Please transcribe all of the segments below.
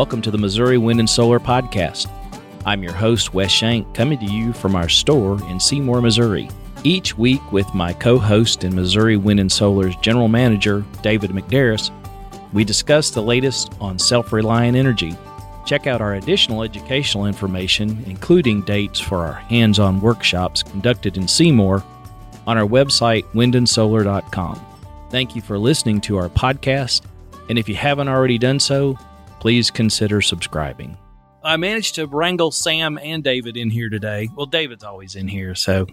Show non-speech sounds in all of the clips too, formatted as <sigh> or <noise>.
Welcome to the Missouri Wind and Solar Podcast. I'm your host, Wes Shank, coming to you from our store in Seymour, Missouri. Each week, with my co host and Missouri Wind and Solar's general manager, David McDarris, we discuss the latest on self reliant energy. Check out our additional educational information, including dates for our hands on workshops conducted in Seymour, on our website, windandsolar.com. Thank you for listening to our podcast, and if you haven't already done so, please consider subscribing. I managed to wrangle Sam and David in here today. Well, David's always in here, so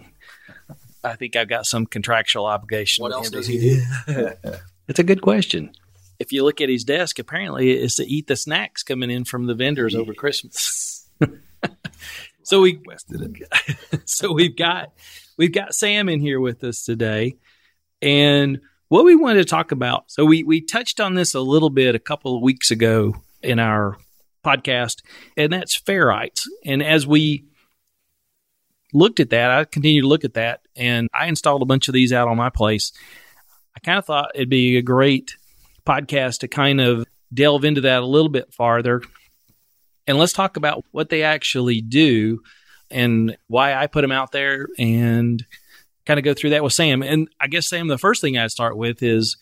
I think I've got some contractual obligation. What else does he do? <laughs> It's a good question. If you look at his desk, apparently it's to eat the snacks coming in from the vendors over Christmas. <laughs> so we Wes did it. <laughs> so we've got we've got Sam in here with us today, and what we wanted to talk about. So we we touched on this a little bit a couple of weeks ago in our podcast, and that's ferrites. And as we looked at that, I continued to look at that, and I installed a bunch of these out on my place. I kind of thought it'd be a great podcast to kind of delve into that a little bit farther. And let's talk about what they actually do and why I put them out there and kind of go through that with Sam. And I guess, Sam, the first thing I'd start with is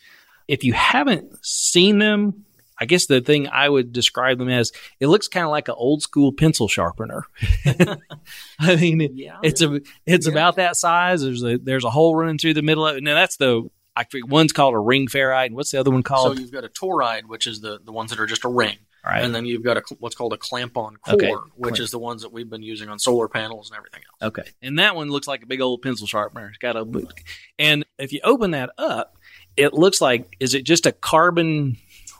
if you haven't seen them, I guess the thing I would describe them as it looks kind of like an old school pencil sharpener. <laughs> I mean, it- Yeah. it's a it's Yeah. about that size. There's a there's a hole running through the middle of it. Now that's the I think one's called a ring ferrite, and what's the other one called? so you've got a toroid, which is the, the ones that are just a ring. Right. And then you've got a, what's called a clamp on core, Okay, which clamp. is the ones that we've been using on solar panels and everything else. Okay. And that one looks like a big old pencil sharpener. It's got a and if you open that up, it looks like is it just a carbon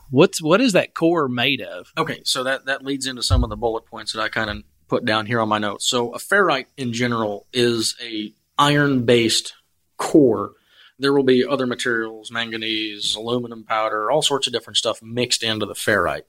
what's what is that core made of? Okay, so that, that leads into some of the bullet points that I kind of put down here on my notes. So a ferrite in general is a iron based core. There will be other materials, manganese, aluminum powder, all sorts of different stuff mixed into the ferrite.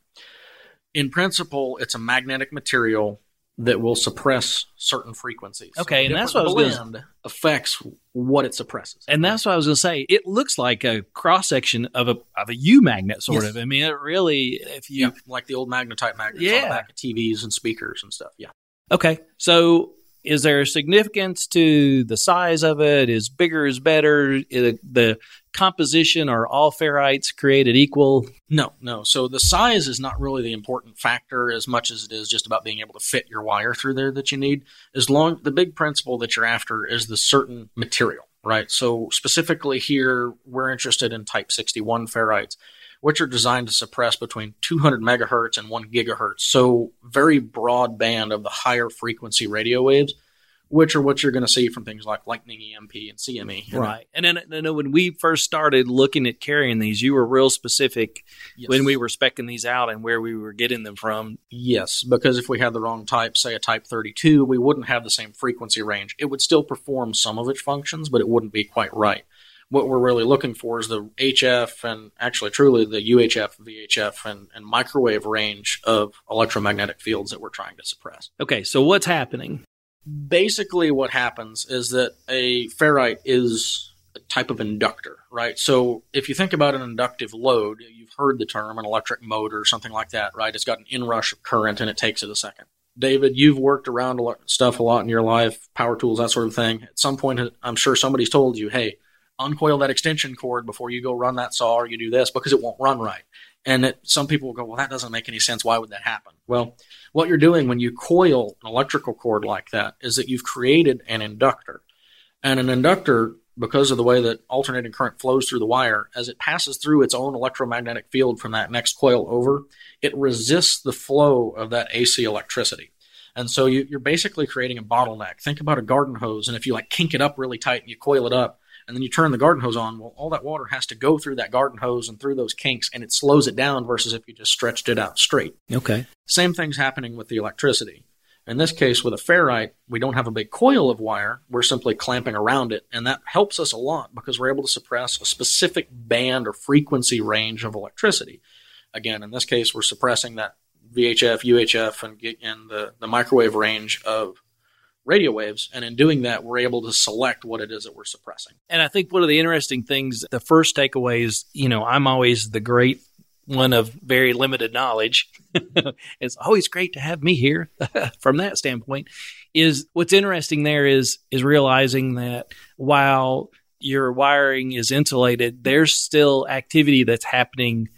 In principle, it's a magnetic material that will suppress certain frequencies. Okay, and that's what I was blend affects what it suppresses. And that's what I was going to say. It looks like a cross section of a of a U magnet sort Yes. of. I mean, it really if you yeah, like the old magnetite magnets on the back of TVs and speakers and stuff. Yeah. Okay. So is there significance to the size of it? Is bigger is better? Is the composition are all ferrites created equal? No, no. So the size is not really the important factor as much as it is just about being able to fit your wire through there that you need. As long the big principle that you're after is the certain material, right? So specifically here, we're interested in type 61 ferrites, which are designed to suppress between 200 megahertz and 1 gigahertz. So very broad band of the higher frequency radio waves, which are what you're going to see from things like Lightning EMP and CME. Right. And then I know when we first started looking at carrying these, you were real specific Yes. when we were specking these out and where we were getting them from. Yes, because if we had the wrong type, say a type 32, we wouldn't have the same frequency range. It would still perform some of its functions, but it wouldn't be quite right. What we're really looking for is the HF and actually truly the UHF, VHF, and, and microwave range of electromagnetic fields that we're trying to suppress. Okay. So what's happening? Basically, what happens is that a ferrite is a type of inductor, right? So if you think about an inductive load, you've heard the term an electric motor or something like that, right? It's got an inrush of current and it takes it a second. David, you've worked around a lot, stuff a lot in your life, power tools, that sort of thing. At some point, I'm sure somebody's told you, hey, uncoil that extension cord before you go run that saw or you do this because it won't run right. And it, some people will go, well, that doesn't make any sense. Why would that happen? Well, what you're doing when you coil an electrical cord like that is that you've created an inductor. And an inductor, because of the way that alternating current flows through the wire, as it passes through its own electromagnetic field from that next coil over, it resists the flow of that AC electricity. And so you, you're basically creating a bottleneck. Think about a garden hose, and if you like kink it up really tight and you coil it up, and then you turn the garden hose on, well, all that water has to go through that garden hose and through those kinks, and it slows it down versus if you just stretched it out straight. Okay. Same thing's happening with the electricity. In this case, with a ferrite, we don't have a big coil of wire. We're simply clamping around it, and that helps us a lot because we're able to suppress a specific band or frequency range of electricity. Again, in this case, we're suppressing that VHF, UHF, and, in the, the microwave range of radio waves. And in doing that, we're able to select what it is that we're suppressing. And I think one of the interesting things, the first takeaway is, you know, I'm always the great one of very limited knowledge, <laughs> it's always great to have me here <laughs> from that standpoint. Is what's interesting there is is realizing that while your wiring is insulated, there's still activity that's happening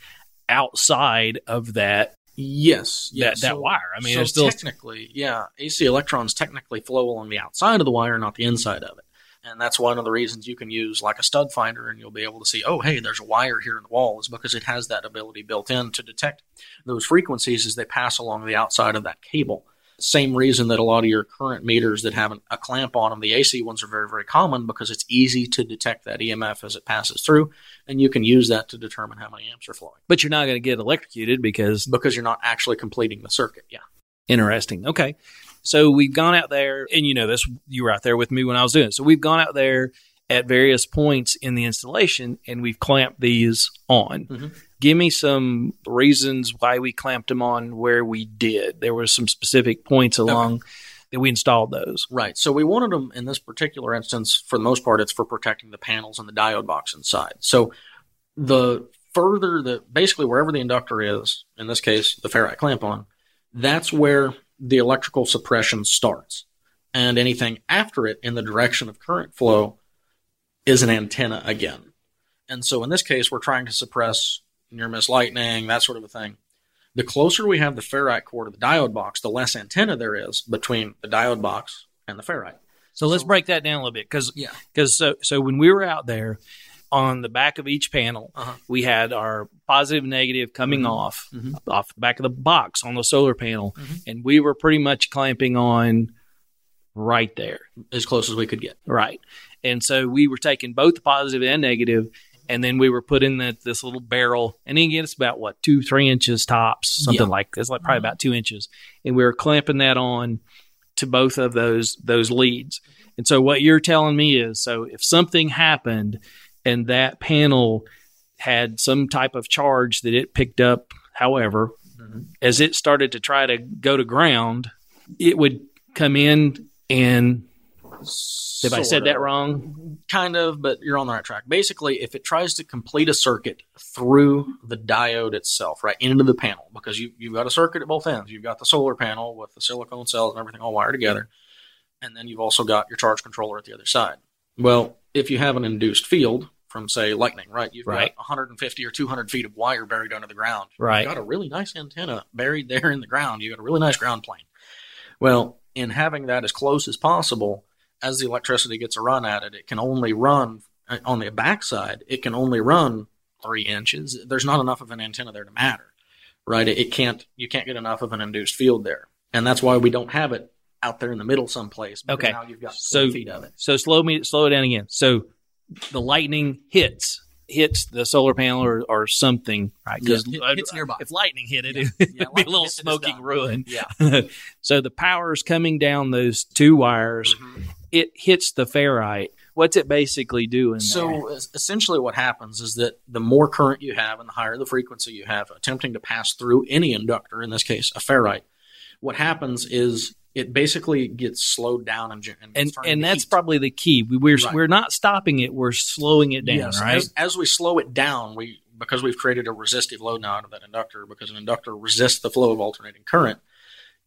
outside of that Yes, that, yes. that So- wire. I mean, so still technically, yeah, AC electrons technically flow along the outside of the wire, not the inside of it. And that's one of the reasons you can use like a stud finder and you'll be able to see, oh, hey, there's a wire here in the wall, is because it has that ability built in to detect those frequencies as they pass along the outside of that cable. Same reason that a lot of your current meters that have an, a clamp on them, the AC ones are very, very common because it's easy to detect that EMF as it passes through, and you can use that to determine how many amps are flowing but you're not going to get electrocuted because because you're not actually completing the circuit. Yeah. Interesting. Okay. So we've gone out there, and you know this, you were out there with me when I was doing it. So we've gone out there at various points in the installation and we've clamped these on. Mhm. Give me some reasons why we clamped them on where we did. There were some specific points along that we installed those. Right. So we wanted them in this particular instance, for the most part, it's for protecting the panels and the diode box inside. So the further the basically wherever the inductor is, in this case, the ferrite clamp on, that's where the electrical suppression starts. And anything after it in the direction of current flow is an antenna again. And so in this case, we're trying to suppress near miss lightning, that sort of a thing. The closer we have the ferrite core to the diode box, the less antenna there is between the diode box and the ferrite. So let's So- break that down a little bit because Yeah. because so so when we were out there on the back of each panel, Uh-huh. we had our positive and negative coming Mhm. off Mhm. off the back of the box on the solar panel, Mhm. and we were pretty much clamping on right there, As close as we could get. right. And so we were taking both the positive and negative, and then we were putting that this little barrel, and again it's about what two three inches tops, something Yeah. like it's like probably about two inches, and we were clamping that on to both of those those leads. And so what you're telling me is so if something happened and that panel had some type of charge that it picked up, however, Mhm. as it started to try to go to ground, it would come in and if I said Sort that wrong, Kind of, but you're on the right track. Basically, if it tries to complete a circuit through the diode itself, right, into the panel, because you, you've got a circuit at both ends. You've got the solar panel with the silicone cells and everything all wired together. And then you've also got your charge controller at the other side. Well, if you have an induced field from, say, lightning, right, you've Right. got 150 or 200 feet of wire buried under the ground. right? You've got a really nice antenna buried there in the ground. You've got a really nice ground plane. Well, in having that as close as possible, as the electricity gets a run at it, it can only run uh, on the backside. It can only run three inches. There's not enough of an antenna there to matter, right? It, it can't. You can't get enough of an induced field there, and that's why we don't have it out there in the middle someplace. Okay. Now you've got So- feet of it. So slow me slow it down again. So the lightning hits hits the solar panel or, or something, right? Because Yeah, it nearby. if lightning hit it, Yeah. it'd Yeah, be a little hits it, it's smoking ruin. Yeah. <laughs> so the power is coming down those two wires. Mhm. It hits the ferrite. What's it basically doing? So es- essentially, what happens is that the more current you have and the higher the frequency you have attempting to pass through any inductor, in this case a ferrite, what happens is it basically gets slowed down and, and, and that's heat. probably the key. We, we're Right. we're not stopping it. We're slowing it down, Yes, right? As, as we slow it down, we because we've created a resistive load now out of that inductor because an inductor resists the flow of alternating current.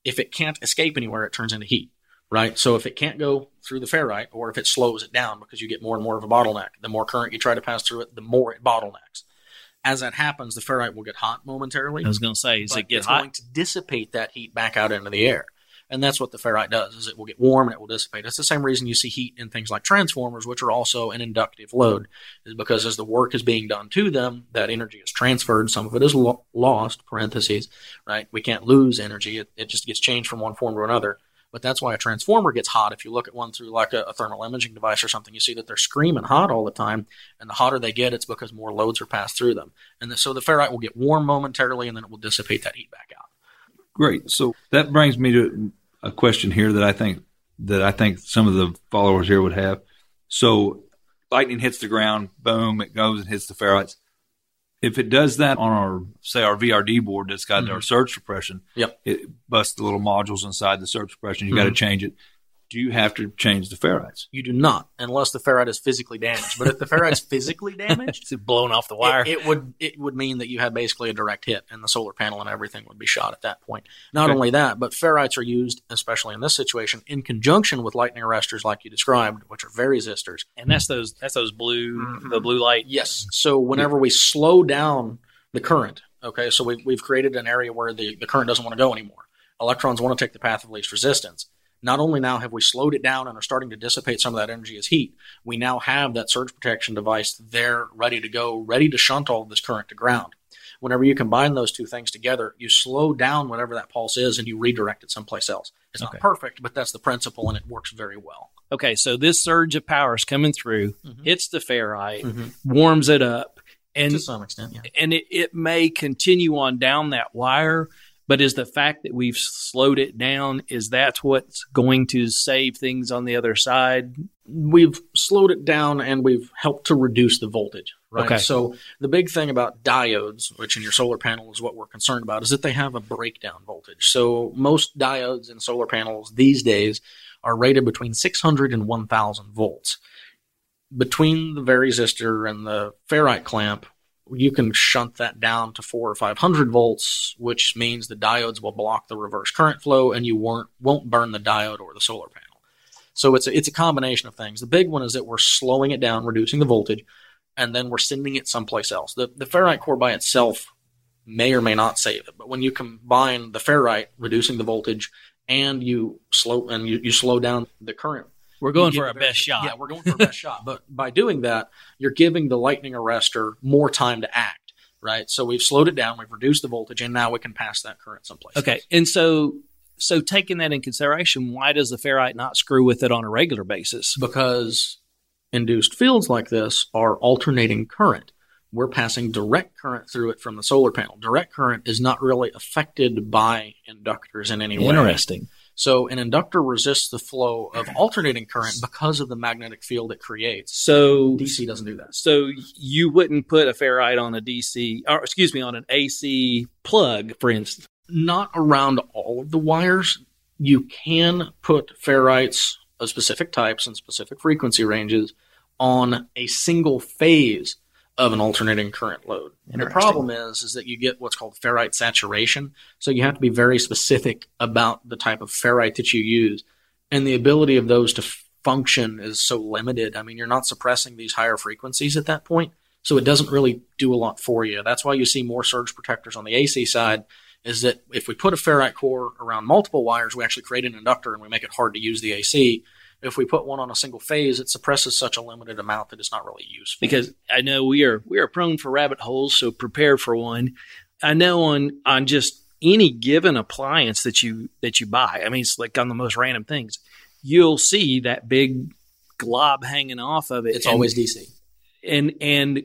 If it can't escape anywhere, it turns into heat. Right. So if it can't go through the ferrite, or if it slows it down because you get more and more of a bottleneck, the more current you try to pass through it, the more it bottlenecks. As that happens, the ferrite will get hot momentarily. I was going to say, is it get it's hot? going to dissipate that heat back out into the air. And that's what the ferrite does, is it will get warm and it will dissipate. It's the same reason you see heat in things like transformers, which are also an inductive load, is because as the work is being done to them, that energy is transferred. Some of it is lo- lost, parentheses, right? We can't lose energy. It, it just gets changed from one form to another. But that's why a transformer gets hot. If you look at one through like a, a thermal imaging device or something, you see that they're screaming hot all the time. And the hotter they get, it's because more loads are passed through them. And the, so the ferrite will get warm momentarily and then it will dissipate that heat back out. Great. So that brings me to a question here that I think that I think some of the followers here would have. So lightning hits the ground, boom, it goes and hits the ferrites. If it does that on our say our VRD board that's got mm-hmm. our surge suppression, Yep. it busts the little modules inside the surge suppression. You got to mm-hmm. change it. Do you have to change the ferrites? You do not, unless the ferrite is physically damaged. But if the ferrite is <laughs> physically damaged, It's blown off the wire. it, it would it would mean that you had basically a direct hit, and the solar panel and everything would be shot at that point. Not Okay. only that, but ferrites are used, especially in this situation, in conjunction with lightning arresters, like you described, which are very resistors. and that's those that's those blue Mhm. the blue light. Yes. So whenever we slow down the current, okay, so we've, we've created an area where the, the current doesn't want to go anymore. Electrons want to take the path of least resistance. Not only now have we slowed it down and are starting to dissipate some of that energy as heat, we now have that surge protection device there ready to go, ready to shunt all of this current to ground. Whenever you combine those two things together, you slow down whatever that pulse is and you redirect it someplace else. It's Okay. not perfect, but that's the principle and it works very well. Okay, so this surge of power is coming through, Mhm. hits the ferrite, Mhm. warms it up, and to some extent, yeah. and it, it may continue on down that wire. But is the fact that we've slowed it down is that what's going to save things on the other side? we've slowed it down and we've helped to reduce the voltage. Right. Okay. So the big thing about diodes, which in your solar panel is what we're concerned about, is that they have a breakdown voltage. So most diodes in solar panels these days are rated between 600 and 1000 volts. Between the varisistor and the ferrite clamp, you can shunt that down to four or 500 volts, which means the diodes will block the reverse current flow and you won't, won't burn the diode or the solar panel. So it's a, it's a combination of things. The big one is that we're slowing it down, reducing the voltage, and then we're sending it someplace else. The, the ferrite core by itself may or may not save it, but when you combine the ferrite, reducing the voltage, and you slow and you, you slow down the current, We're going for our best shot. Yeah, we're going for our best shot. But by doing that, you're giving the lightning arrestor more time to act. Right. So we've slowed it down, we've reduced the voltage, and now we can pass that current someplace. Okay, and so so taking that in consideration, why does the ferrite not screw with it on a regular basis? because induced fields like this are alternating current. We're passing direct current through it from the solar panel. Direct current is not really affected by inductors in any way. Interesting. So an inductor resists the flow of alternating current because of the magnetic field it creates. So DC doesn't do that. so you wouldn't put a ferrite on a DC or excuse me on an AC plug, for instance. Not around all of the wires. You can put ferrites of specific types and specific frequency ranges on a single phase of an alternating current load. And the problem is is that you get what's called ferrite saturation. So you have to be very specific about the type of ferrite that you use. And the ability of those to function is so limited. I mean, you're not suppressing these higher frequencies at that point. So it doesn't really do a lot for you. That's why you see more surge protectors on the AC side is that if we put a ferrite core around multiple wires, we actually create an inductor and we make it hard to use the AC. If we put one on a single phase, it suppresses such a limited amount that it's not really useful. because I know we are we are prone for rabbit holes, so prepare for one. I know on on just any given appliance that you that you buy. I mean, it's like on the most random things, you'll see that big glob hanging off of it. it's and- always DC. and and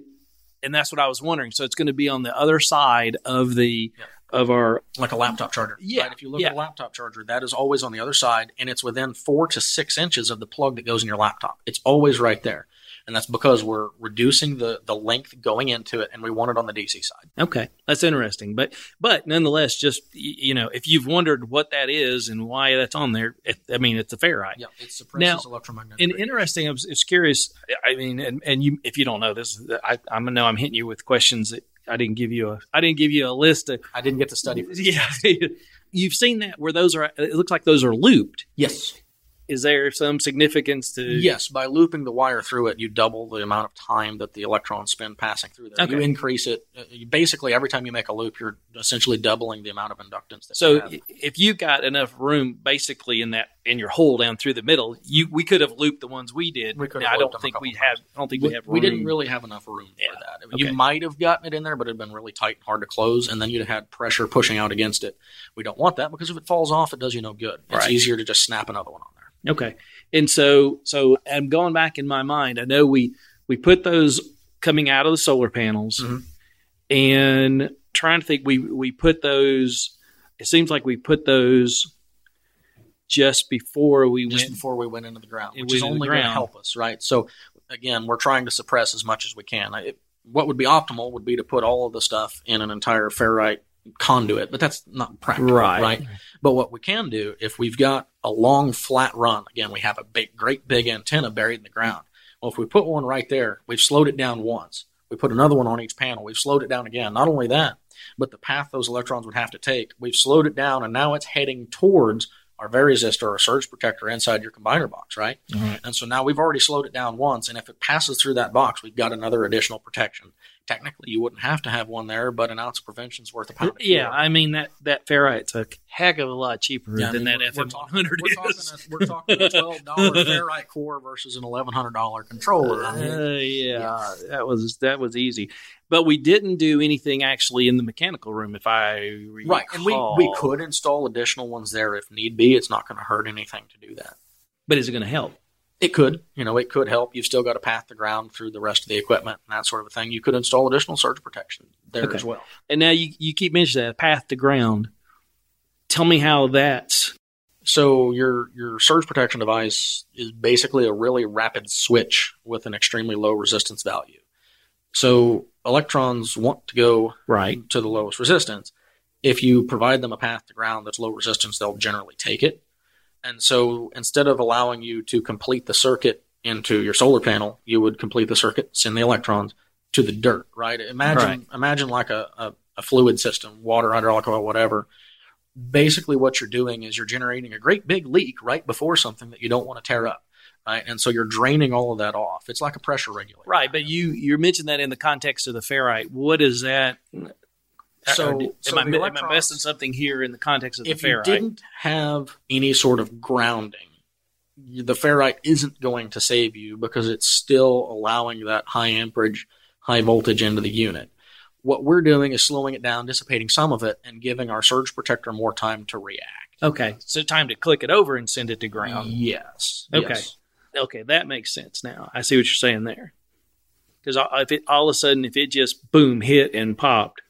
and that's what I was wondering. So it's going to be on the other side of the. Of our like a laptop charger. Yeah, Right? If you look yeah. at a laptop charger, that is always on the other side, and it's within four to six inches of the plug that goes in your laptop. It's always right there, and that's because we're reducing the the length going into it, and we want it on the DC side. Okay, that's interesting, but but nonetheless, just you know, if you've wondered what that is and why that's on there, it, I mean, it's a ferrite. Yeah, it suppresses Now, electromagnetic. And radiation. interesting, I was, was curious. I mean, and, and you, if you don't know this, I, I'm gonna know I'm hitting you with questions that I didn't give you a, I didn't give you a list of. I didn't get to study. For. <laughs> Yeah, you've seen that where those are. It looks like those are looped. Yes. Is there some significance to? Yes, by looping the wire through it, you double the amount of time that the electrons spend passing through there. You Okay. increase it. uh, You basically, every time you make a loop, you're essentially doubling the amount of inductance. That So you have. if you got enough room, basically in that in your hole down through the middle, you we could have looped the ones we did. We could Now, I don't think we have. I don't think we, we have. we didn't really have enough room Yeah. for that. Okay. You might have gotten it in there, but it'd been really tight and hard to close, and then you'd have had pressure pushing out against it. We don't want that because if it falls off, it does you no good. It's Right. easier to just snap another one on. Okay. And so so I'm going back in my mind. I know we we put those coming out of the solar panels Mhm. and trying to think we we put those it seems like we put those just before we Just went before we went into the ground, which is went into the only going to help us, right? So again, we're trying to suppress as much as we can. It, what would be optimal would be to put all of the stuff in an entire ferrite conduit, but that's not practical, Right. right? But what we can do if we've got a long flat run, again, we have a big, great big antenna buried in the ground. Well, if we put one right there, we've slowed it down once. We put another one on each panel. We've slowed it down again. Not only that, but the path those electrons would have to take, we've slowed it down, and now it's heading towards our varisistor or surge protector inside your combiner box, right? Right. And so now we've already slowed it down once, and if it passes through that box, we've got another additional protection. Technically, you wouldn't have to have one there, but an ounce of prevention is worth a pound. Yeah, cure. I mean that that ferrite's a heck of a lot cheaper Yeah, I than mean, that FM talking- 100 we're talking is. We're talking a twelve dollar <laughs> ferrite core versus an eleven hundred dollar controller. I mean, Uh, yeah, that was that was easy, but we didn't do anything actually in the mechanical room, if I recall. right, and we we could install additional ones there if need be. It's not going to hurt anything to do that. but is it going to help? It could, you know, it could help. You've still got to path the ground through the rest of the equipment and that sort of a thing. You could install additional surge protection there Okay. as well. And now you you keep mentioning that path to ground. Tell me how that's So your your surge protection device is basically a really rapid switch with an extremely low resistance value. So electrons want to go right. to the lowest resistance. If you provide them a path to ground that's low resistance, they'll generally take it. And so instead of allowing you to complete the circuit into your solar panel, you would complete the circuit, send the electrons to the dirt, right? Imagine Right. imagine like a, a, a fluid system, water, hydraulic oil, whatever. Basically what you're doing is you're generating a great big leak right before something that you don't want to tear up. Right. And so you're draining all of that off. It's like a pressure regulator. Right, but you you mentioned that in the context of the ferrite. What is that? Uh, so- Or did- so am, I, am, I missing something here in the context of the if you didn't have any sort of grounding, the ferrite isn't going to save you because it's still allowing that high amperage, high voltage into the unit. What we're doing is slowing it down, dissipating some of it, and giving our surge protector more time to react. Okay, so time to click it over and send it to ground. Yes. Okay. Yes. Okay, that makes sense now. I see what you're saying there. Because if it all of a sudden, if it just boom hit and popped,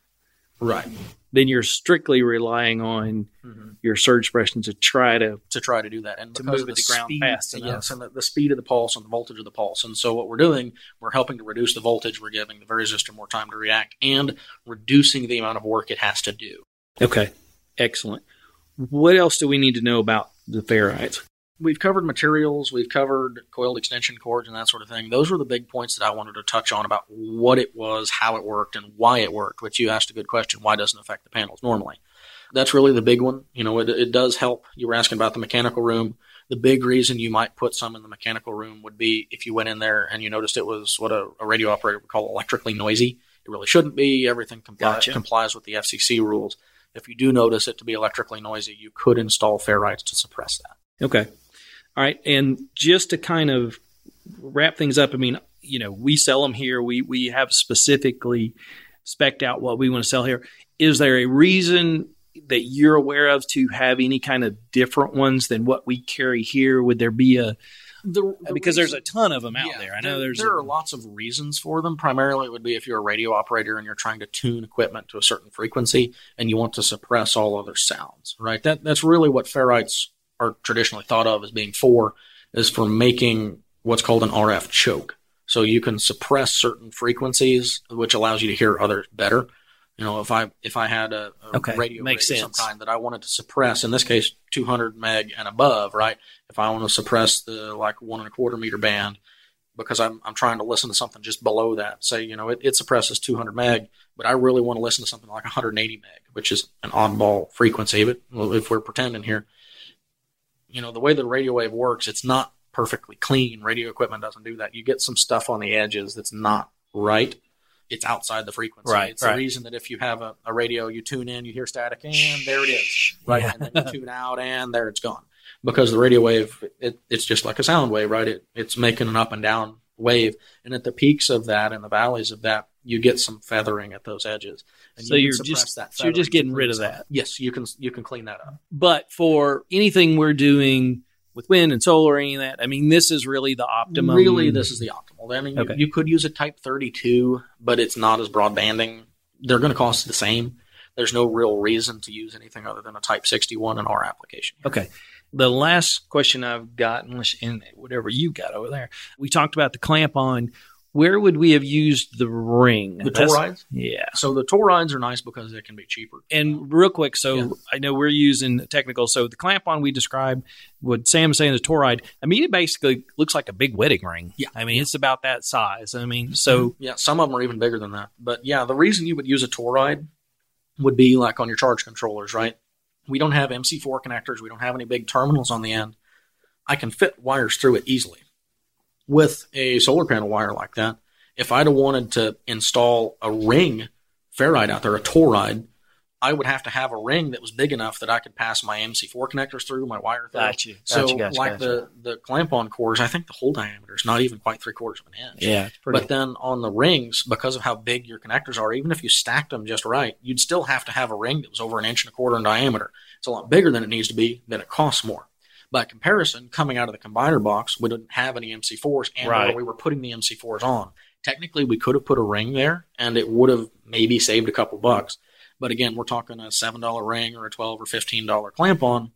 Right. then you're strictly relying on Mhm. your surge suppression to try to. To try to do that, and To move it to ground speed, fast enough. yes, and the, the speed of the pulse and the voltage of the pulse, and so what we're doing, we're helping to reduce the voltage. We're giving the resistor more time to react, and reducing the amount of work it has to do. Okay, excellent. What else do we need to know about the ferrites? We've covered materials, we've covered coiled extension cords and that sort of thing. Those were the big points that I wanted to touch on about what it was, how it worked, and why it worked, which you asked a good question. Why doesn't it affect the panels normally? That's really the big one. You know, it, it does help. You were asking about the mechanical room. The big reason you might put some in the mechanical room would be if you went in there and you noticed it was what a, a radio operator would call electrically noisy. It really shouldn't be. Everything compli- Gotcha. complies with the FCC rules. If you do notice it to be electrically noisy, you could install ferrites to suppress that. Okay. All right. And just to kind of wrap things up, I mean, you know, we sell them here. We we have specifically specked out what we want to sell here. Is there a reason that you're aware of to have any kind of different ones than what we carry here? Would there be a The, the because there's a ton of them out yeah, there. I know there's there a- are lots of reasons for them. Primarily, it would be if you're a radio operator and you're trying to tune equipment to a certain frequency and you want to suppress all other sounds. Right. That that's really what ferrites are traditionally thought of as being for, is for making what's called an RF choke. So you can suppress certain frequencies, which allows you to hear others better. You know, if I if I had a, a Okay, radio makes rig of some sense. kind that I wanted to suppress, in this case, 200 meg and above, right? If I want to suppress the like one and a quarter meter band, because I'm I'm trying to listen to something just below that. Say, you know, it, it suppresses 200 meg, but I really want to listen to something like 180 meg, which is an oddball frequency. But if we're pretending here, you know, the way the radio wave works, it's not perfectly clean. Radio equipment doesn't do that. You get some stuff on the edges that's not right. It's outside the frequency. Right, it's right. the reason that if you have a, a radio, you tune in, you hear static, and there it is. Right. Yeah. And then you tune out, and there it's gone. Because the radio wave, it, it's just like a sound wave, right? It, it's making an up and down wave. And at the peaks of that and the valleys of that, you get some feathering at those edges. And So you you're just- that so you're just getting rid of that. Yes, you can you can clean that up. but for anything we're doing with wind and solar or any of that, I mean, this is really the optimum. Really, this is the optimal. I mean, you- Okay. you, could use a Type 32, but it's not as broadbanding. They're going to cost the same. There's no real reason to use anything other than a Type 61 in our application. Okay. The last question I've got, unless in whatever you got over there, we talked about the clamp on. Where would we have used the ring? The Toroids. Yeah. So the Toroids are nice because they can be cheaper. And real quick, so Yeah. I know we're using technical. So the clamp on we described, what Sam's saying is Toroid. I mean, it basically looks like a big wedding ring. Yeah. I mean, it's about that size. I mean, so mm-hmm. Yeah, some of them are even bigger than that. But yeah, the reason you would use a Toroid would be like on your charge controllers, right? We don't have MC4 connectors. We don't have any big terminals on the end. I can fit wires through it easily. With a solar panel wire like that, if I'd have wanted to install a ring ferrite out there, a Toroid, I would have to have a ring that was big enough that I could pass my MC4 connectors through, my wire through. Gotcha. So, Gotcha, gotcha, like gotcha. the the clamp on cores, I think the hole diameter is not even quite three quarters of an inch. yeah. But then on the rings, because of how big your connectors are, even if you stacked them just right, you'd still have to have a ring that was over an inch and a quarter in diameter. It's a lot bigger than it needs to be, then it costs more. By comparison, coming out of the combiner box, we didn't have any MC4s, and Right. we were putting the MC4s on. Technically, we could have put a ring there, and it would have maybe saved a couple bucks. But again, we're talking a seven dollar ring or a twelve or fifteen dollar clamp on.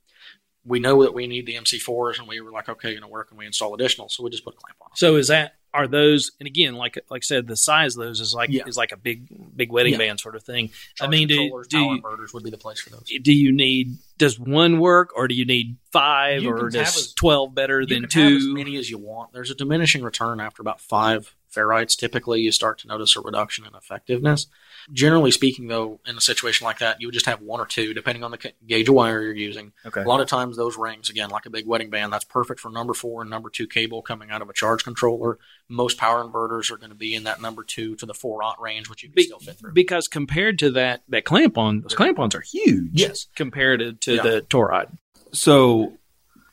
We know that we need the MC4s, and we were like, okay, you know, where can we install additional? So we just put a clamp on. so is that are those? And again, like like I said, the size of those is like Yeah. is like a big big wedding Yeah. band sort of thing. I mean, do, do you, inverters would be the place for those. do you need does one work or do you need five You or does as- twelve better You than have as many as you want. There's a diminishing return after about five ferrites. Typically, you start to notice a reduction in effectiveness. Generally speaking, though, in a situation like that, you would just have one or two, depending on the gauge of wire you're using. Okay. A lot of times, those rings, again, like a big wedding band, that's perfect for number four and number two cable coming out of a charge controller. Most power inverters are going to be in that number two to the four aught range, which you can Be- still fit through. because compared to that that clamp on, those clamp ons are huge. Yes. compared to, to Yeah. the Toroid. So,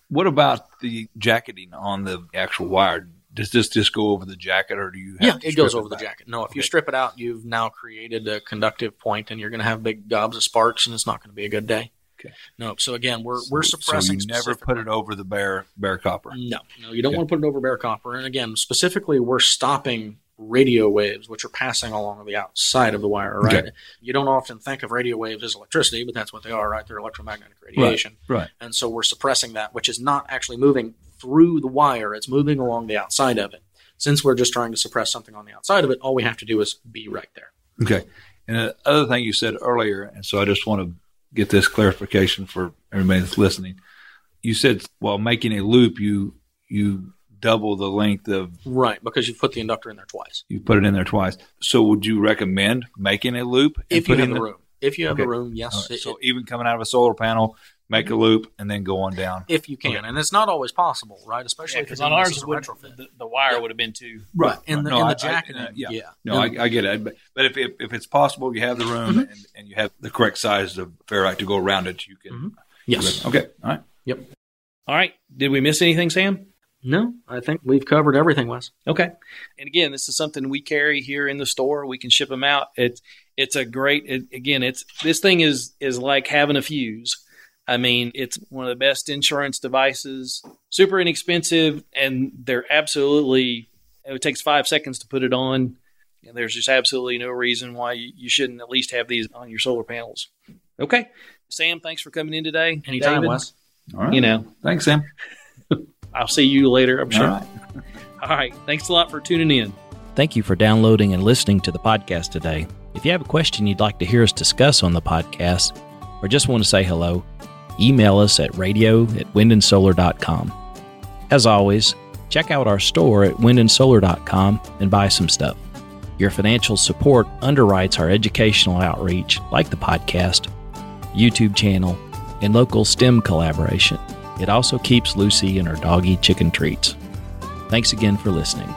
what about the jacketing on the actual wire? Does this just go over the jacket, or do you? Have Yeah, it goes over the back? jacket. No, if you strip it out, you've now created a conductive point, and you're going to have big gobs of sparks, and it's not going to be a good day. Okay. No, so again, we're we're suppressing. So you never put it over the bare bare copper. No, no, you don't Okay. want to put it over bare copper. And again, specifically, we're stopping radio waves, which are passing along the outside of the wire. Right. Okay. You don't often think of radio waves as electricity, but that's what they are. Right. They're electromagnetic radiation. Right. And so we're suppressing that, which is not actually moving through the wire. It's moving along the outside of it. Since we're just trying to suppress something on the outside of it, all we have to do is be right there. Okay. And the other thing you said earlier, and so I just want to get this clarification for everybody that's listening. You said while making a loop, you you double the length of Right, because you've put the inductor in there twice. you put it in there twice. So would you recommend making a loop If you have the room. If you have Okay. the room, yes. Right, It- so even coming out of a solar panel, make a loop and then go on down. if you can. And it's not always possible, right? Especially if because you're on doing ours this as a would, retrofit. the, the wire Yeah. would have been too. Right. In the, No, in I- the I- jacket. uh, yeah. yeah. No, I, I get it. But, but if, if if it's possible, you have the room Mm-hmm. and, and you have the correct size of ferrite to go around it, you can. Mhm. yes. Okay. All right. Yep. All right. Did we miss anything, Sam? No, I think we've covered everything, Wes. Okay. And again, this is something we carry here in the store. We can ship them out. It's it's a great. It, again, it's this thing is is like having a fuse. I mean, it's one of the best insurance devices. Super inexpensive, and they're absolutely. It takes five seconds to put it on. And there's just absolutely no reason why you, you shouldn't at least have these on your solar panels. Okay, Sam, thanks for coming in today. Anytime, David, Wes. All right. You know, Thanks, Sam. <laughs> I'll see you later. I'm sure. All right. <laughs> All right. Thanks a lot for tuning in. Thank you for downloading and listening to the podcast today. If you have a question you'd like to hear us discuss on the podcast, or just want to say hello, email us at radio at windandsolar.com. As always, check out our store at windandsolar.com and buy some stuff. Your financial support underwrites our educational outreach, like the podcast, YouTube channel, and local STEM collaboration. It also keeps Lucy and her doggy chicken treats. Thanks again for listening.